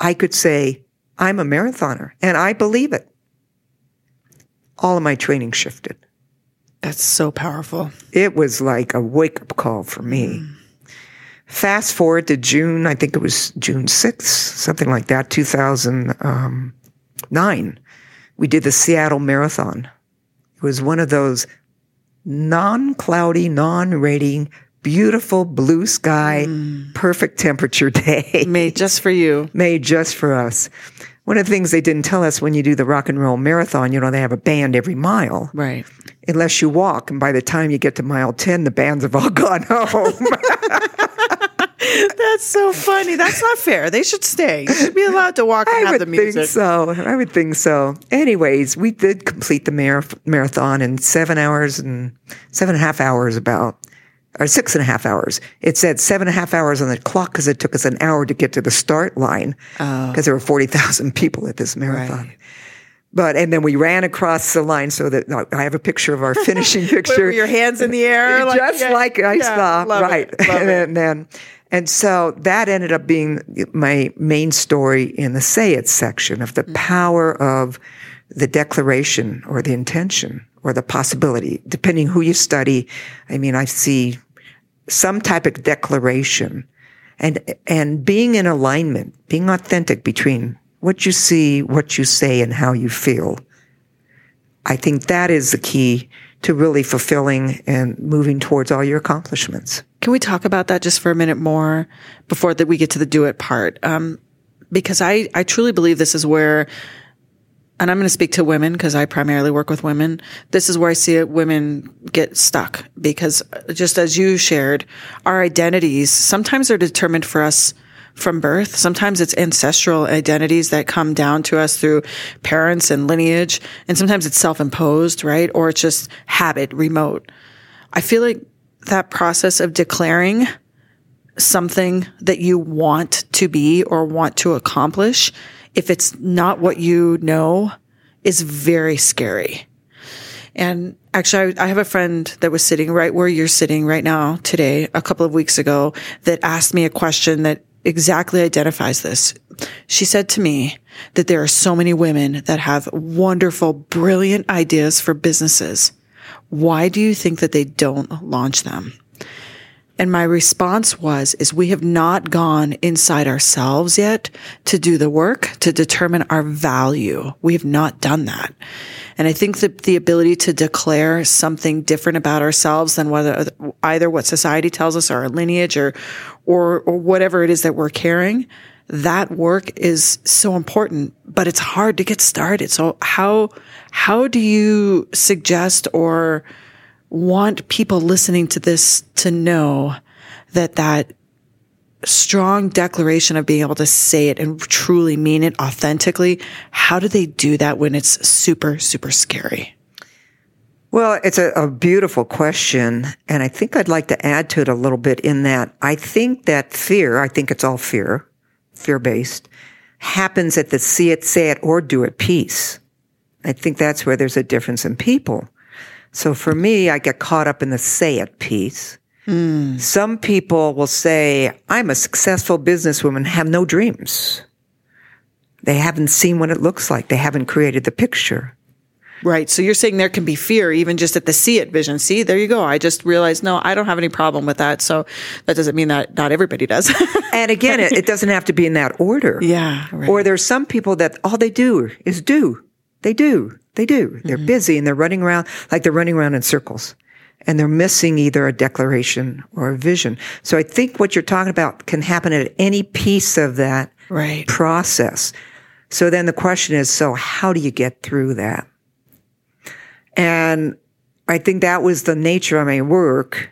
I could say, I'm a marathoner and I believe it. All of my training shifted. That's so powerful. It was like a wake up call for me. Mm. Fast forward to June, I think it was June 6th, something like that, 2009. We did the Seattle Marathon. It was one of those non cloudy, non raining, beautiful blue sky, mm. perfect temperature day. Made just for you. Made just for us. one of the things they didn't tell us when you do the rock and roll marathon, you know, they have a band every mile. Right. Unless you walk, and by the time you get to mile 10, the bands have all gone home. That's so funny. That's not fair. They should stay. You should be allowed to walk and I have would the music. think so. I would think so. Anyways, we did complete the mar- marathon in seven hours and seven and a half hours about, or six and a half hours. It said seven and a half hours on the clock because it took us an hour to get to the start line oh. because there were 40,000 people at this marathon. Oh. Right. But, and then we ran across the line so that no, I have a picture of our finishing picture. your hands in the air, like- just yeah, like I yeah, saw, it, right? and it. then, then, and so that ended up being my main story in the say it section of the Mm-hmm. power of the declaration or the intention or the possibility, depending who you study. I mean, I see some type of declaration and, and being in alignment, being authentic between what you see, what you say, and how you feel. I think that is the key to really fulfilling and moving towards all your accomplishments. Can we talk about that just for a minute more before that we get to the do it part? Um, because I, I truly believe this is where, and I'm going to speak to women because I primarily work with women. This is where I see women get stuck because just as you shared, our identities sometimes are determined for us from birth. Sometimes it's ancestral identities that come down to us through parents and lineage. And sometimes it's self-imposed, right? Or it's just habit, remote. I feel like that process of declaring something that you want to be or want to accomplish, if it's not what you know, is very scary. And actually, I, I have a friend that was sitting right where you're sitting right now today, a couple of weeks ago, that asked me a question that exactly identifies this. She said to me that there are so many women that have wonderful, brilliant ideas for businesses. Why do you think that they don't launch them? And my response was, is we have not gone inside ourselves yet to do the work to determine our value. We have not done that. And I think that the ability to declare something different about ourselves than whether either what society tells us or our lineage or, or, or whatever it is that we're carrying, that work is so important, but it's hard to get started. So how, how do you suggest or want people listening to this to know that that strong declaration of being able to say it and truly mean it authentically, how do they do that when it's super, super scary? Well, it's a, a beautiful question. And I think I'd like to add to it a little bit in that I think that fear, I think it's all fear, fear based, happens at the see it, say it, or do it piece. I think that's where there's a difference in people. So for me, I get caught up in the say it piece. Hmm. Some people will say, I'm a successful businesswoman, have no dreams. They haven't seen what it looks like. They haven't created the picture. Right. So you're saying there can be fear even just at the see it vision. See, there you go. I just realized, no, I don't have any problem with that. So that doesn't mean that not everybody does. And again, it, it doesn't have to be in that order. yeah. Right. Or there's some people that all they do is do. They do. They do. They're mm-hmm. busy and they're running around like they're running around in circles. And they're missing either a declaration or a vision. So I think what you're talking about can happen at any piece of that right. process. So then the question is, so how do you get through that? And I think that was the nature of my work.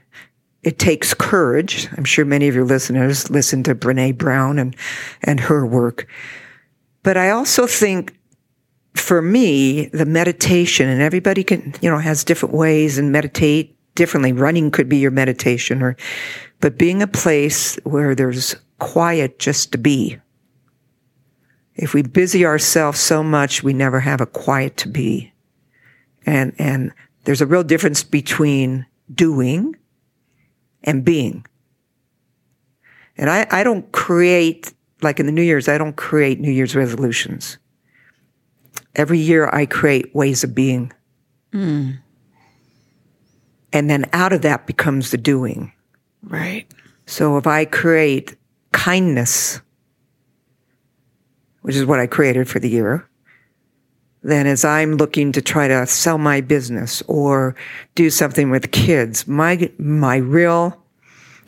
It takes courage. I'm sure many of your listeners listen to Brene Brown and, and her work. But I also think for me, the meditation and everybody can, you know, has different ways and meditate differently. Running could be your meditation or, but being a place where there's quiet just to be. If we busy ourselves so much, we never have a quiet to be. And, and there's a real difference between doing and being. And I, I don't create, like in the New Year's, I don't create New Year's resolutions. Every year I create ways of being. Hmm. And then out of that becomes the doing. Right. So if I create kindness, which is what I created for the year, then as I'm looking to try to sell my business or do something with kids, my, my real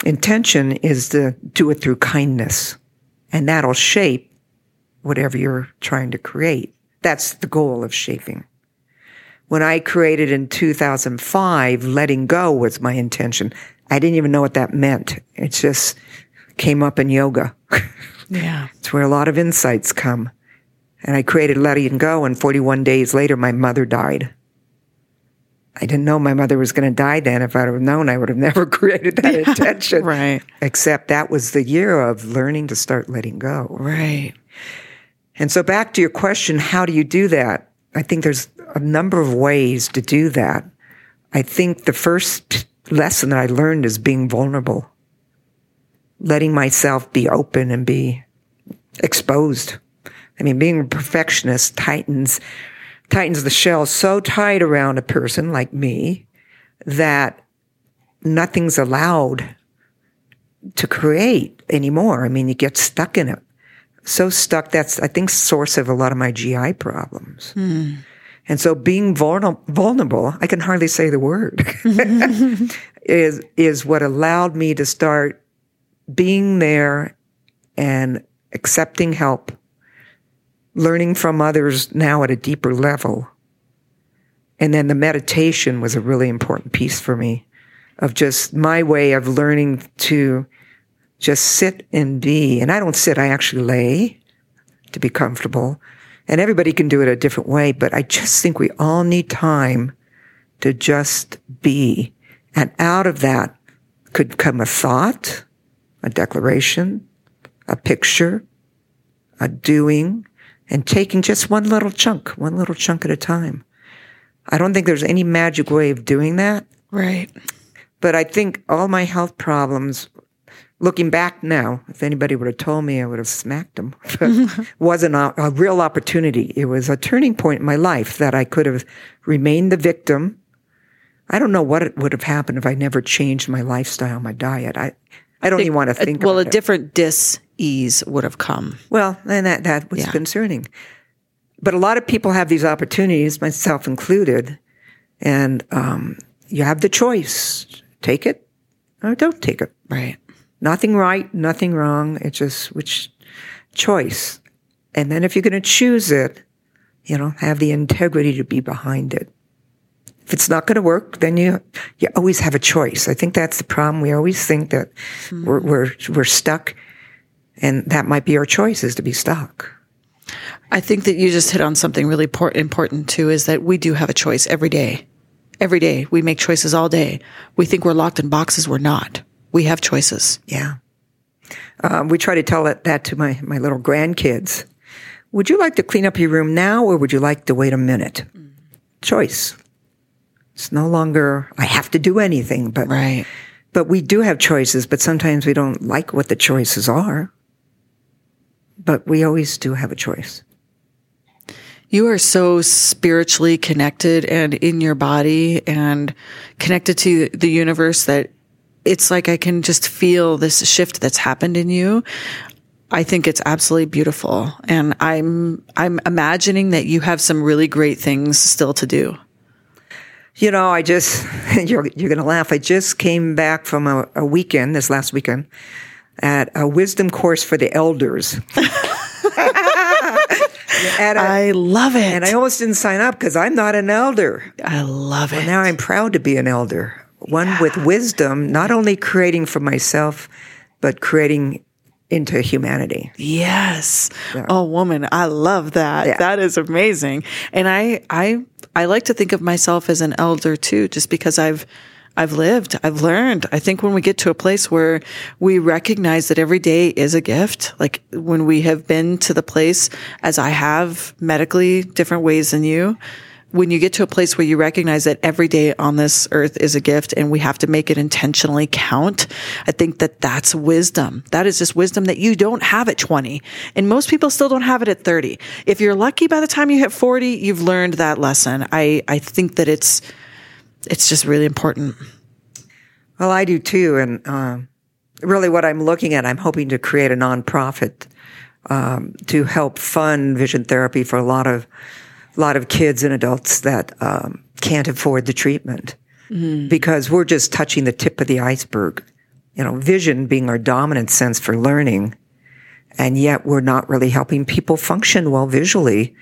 intention is to do it through kindness. And that'll shape whatever you're trying to create. That's the goal of shaping. When I created in 2005, letting go was my intention. I didn't even know what that meant. It just came up in yoga. Yeah. it's where a lot of insights come. And I created letting go, and 41 days later, my mother died. I didn't know my mother was going to die then. If I'd have known, I would have never created that intention. Right. Except that was the year of learning to start letting go. Right. And so back to your question, how do you do that? I think there's a number of ways to do that. I think the first lesson that I learned is being vulnerable, letting myself be open and be exposed. I mean, being a perfectionist tightens, tightens the shell so tight around a person like me that nothing's allowed to create anymore. I mean, you get stuck in it. So stuck. That's, I think, source of a lot of my GI problems. Hmm. And so being vulnerable, vulnerable, I can hardly say the word, is, is what allowed me to start being there and accepting help, learning from others now at a deeper level. And then the meditation was a really important piece for me of just my way of learning to just sit and be. And I don't sit, I actually lay to be comfortable. And everybody can do it a different way, but I just think we all need time to just be. And out of that could come a thought, a declaration, a picture, a doing, and taking just one little chunk, one little chunk at a time. I don't think there's any magic way of doing that, Right. but I think all my health problems, looking back now, if anybody would have told me, I would have smacked them. But wasn't a, a real opportunity. It was a turning point in my life that I could have remained the victim. I don't know what it would have happened if I never changed my lifestyle, my diet. I, I don't even want to think it. well, a it. different dis ease would have come. Well, and that, that was Yeah. concerning. But a lot of people have these opportunities, myself included, and um, you have the choice. Take it or don't take it. Right. Nothing right, nothing wrong. It's just which choice. And then if you're going to choose it, you know, have the integrity to be behind it. If it's not going to work, then you you always have a choice. I think that's the problem. We always think that hmm. we're we're we're stuck, and that might be our choice is to be stuck. I think that you just hit on something really important too is that we do have a choice every day. Every day we make choices all day. We think we're locked in boxes. We're not. We have choices. Yeah. Um, we try to tell that, that to my, my little grandkids. Would you like to clean up your room now or would you like to wait a minute? Choice. It's no longer, I have to do anything, but, Right. but we do have choices, but sometimes we don't like what the choices are. But we always do have a choice. You are so spiritually connected and in your body and connected to the universe that it's like I can just feel this shift that's happened in you. I think it's absolutely beautiful. And I'm, I'm imagining that you have some really great things still to do. You know, I just, you're, you're going to laugh. I just came back from a, a weekend, this last weekend, at a wisdom course for the elders. At a- I love it. and I almost didn't sign up because I'm not an elder. I love it. Now I'm proud to be an elder, one with wisdom, not only creating for myself, but creating into humanity. Yes. Oh, woman, I love that. Yeah. That is amazing. And I, I, I like to think of myself as an elder too, just because I've, I've lived, I've learned. I think when we get to a place where we recognize that every day is a gift, like when we have been to the place as I have medically different ways than you, when you get to a place where you recognize that every day on this earth is a gift and we have to make it intentionally count, I think that that's wisdom. That is just wisdom that you don't have at 20. And most people still don't have it at 30. If you're lucky by the time you hit 40, you've learned that lesson. I, I think that it's, it's just really important. Well, I do too. And um, really, what I'm looking at, I'm hoping to create a nonprofit um, to help fund vision therapy for a lot of a lot of kids and adults that um, can't afford the treatment because we're just touching the tip of the iceberg. You know, vision being our dominant sense for learning. And yet we're not really helping people function well visually.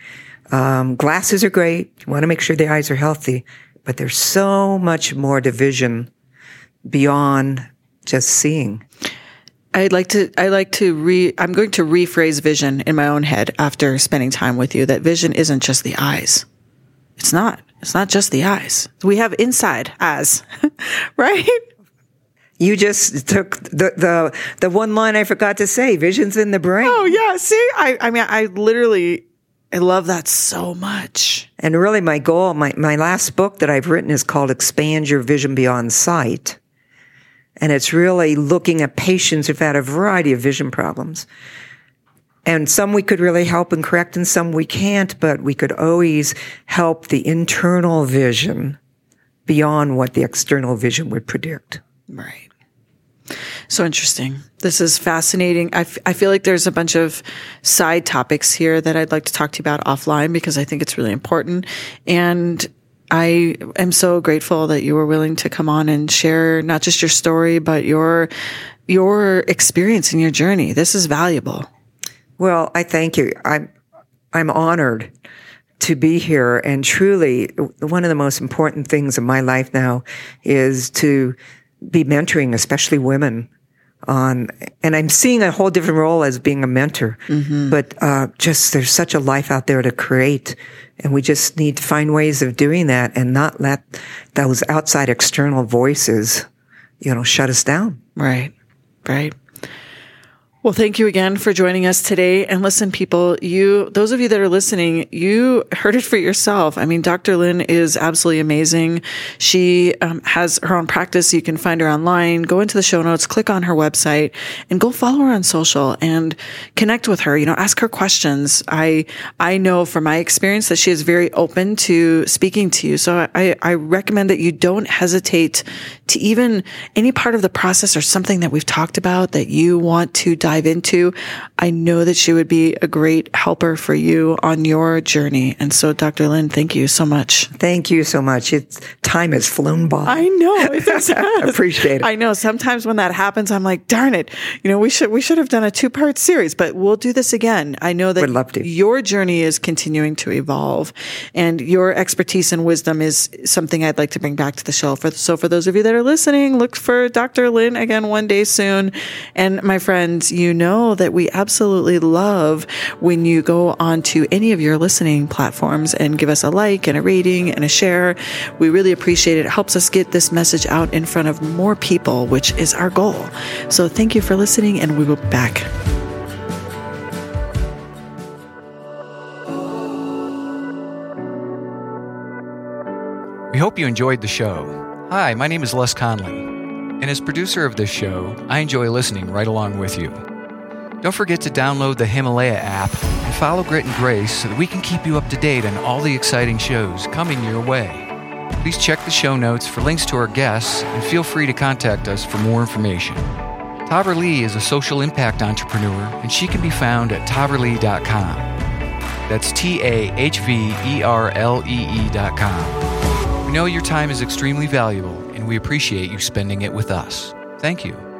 Um, glasses are great. You want to make sure the eyes are healthy, but there's so much more to vision beyond just seeing. I'd like to, I like to re, I'm going to rephrase vision in my own head after spending time with you that vision isn't just the eyes. It's not. It's not just the eyes. We have inside eyes, right? You just took the, the, the one line I forgot to say, vision's in the brain. Oh yeah. See, I, I mean, I literally, I love that so much. And really my goal, my, my last book that I've written is called Expand Your Vision Beyond Sight. And it's really looking at patients who've had a variety of vision problems. And some we could really help and correct and some we can't, but we could always help the internal vision beyond what the external vision would predict. Right. So interesting. This is fascinating. I, f- I feel like there's a bunch of side topics here that I'd like to talk to you about offline because I think it's really important. And I am so grateful that you were willing to come on and share not just your story, but your, your experience and your journey. This is valuable. Well, I thank you. I'm, I'm honored to be here. And truly, one of the most important things in my life now is to be mentoring, especially women on, and I'm seeing a whole different role as being a mentor, mm-hmm. but, uh, just there's such a life out there to create. And we just need to find ways of doing that and not let those outside external voices, you know, shut us down. Right. Right. Well, thank you again for joining us today. And listen, people, you, those of you that are listening, you heard it for yourself. I mean, Dr. Lynn is absolutely amazing. She um, has her own practice. You can find her online. Go into the show notes, click on her website, and go follow her on social and connect with her. You know, ask her questions. I I know from my experience that she is very open to speaking to you. So I, I recommend that you don't hesitate to even any part of the process or something that we've talked about that you want to dive dive into. I know that she would be a great helper for you on your journey. And so, Dr. Lynn, thank you so much. Thank you so much. It's time has flown by. I know. I appreciate it. I know. Sometimes when that happens, I'm like, darn it. You know, we should we should have done a two part series, but we'll do this again. I know that Would love to. your journey is continuing to evolve, and your expertise and wisdom is something I'd like to bring back to the show. For so for those of you that are listening, look for Dr. Lynn again one day soon. And my friends, you know that we absolutely love when you go onto any of your listening platforms and give us a like and a rating and a share. We really appreciate it. It helps us get this message out in front of more people, which is our goal. So thank you for listening, and we will be back. We hope you enjoyed the show. Hi, my name is Les Conley, and as producer of this show, I enjoy listening right along with you. Don't forget to download the Himalaya app and follow Grit and Grace so that we can keep you up to date on all the exciting shows coming your way. Please check the show notes for links to our guests and feel free to contact us for more information. Tahverlee Lee is a social impact entrepreneur and she can be found at tahverlee.com. That's T A H V E R L E E.com. We know your time is extremely valuable and we appreciate you spending it with us. Thank you.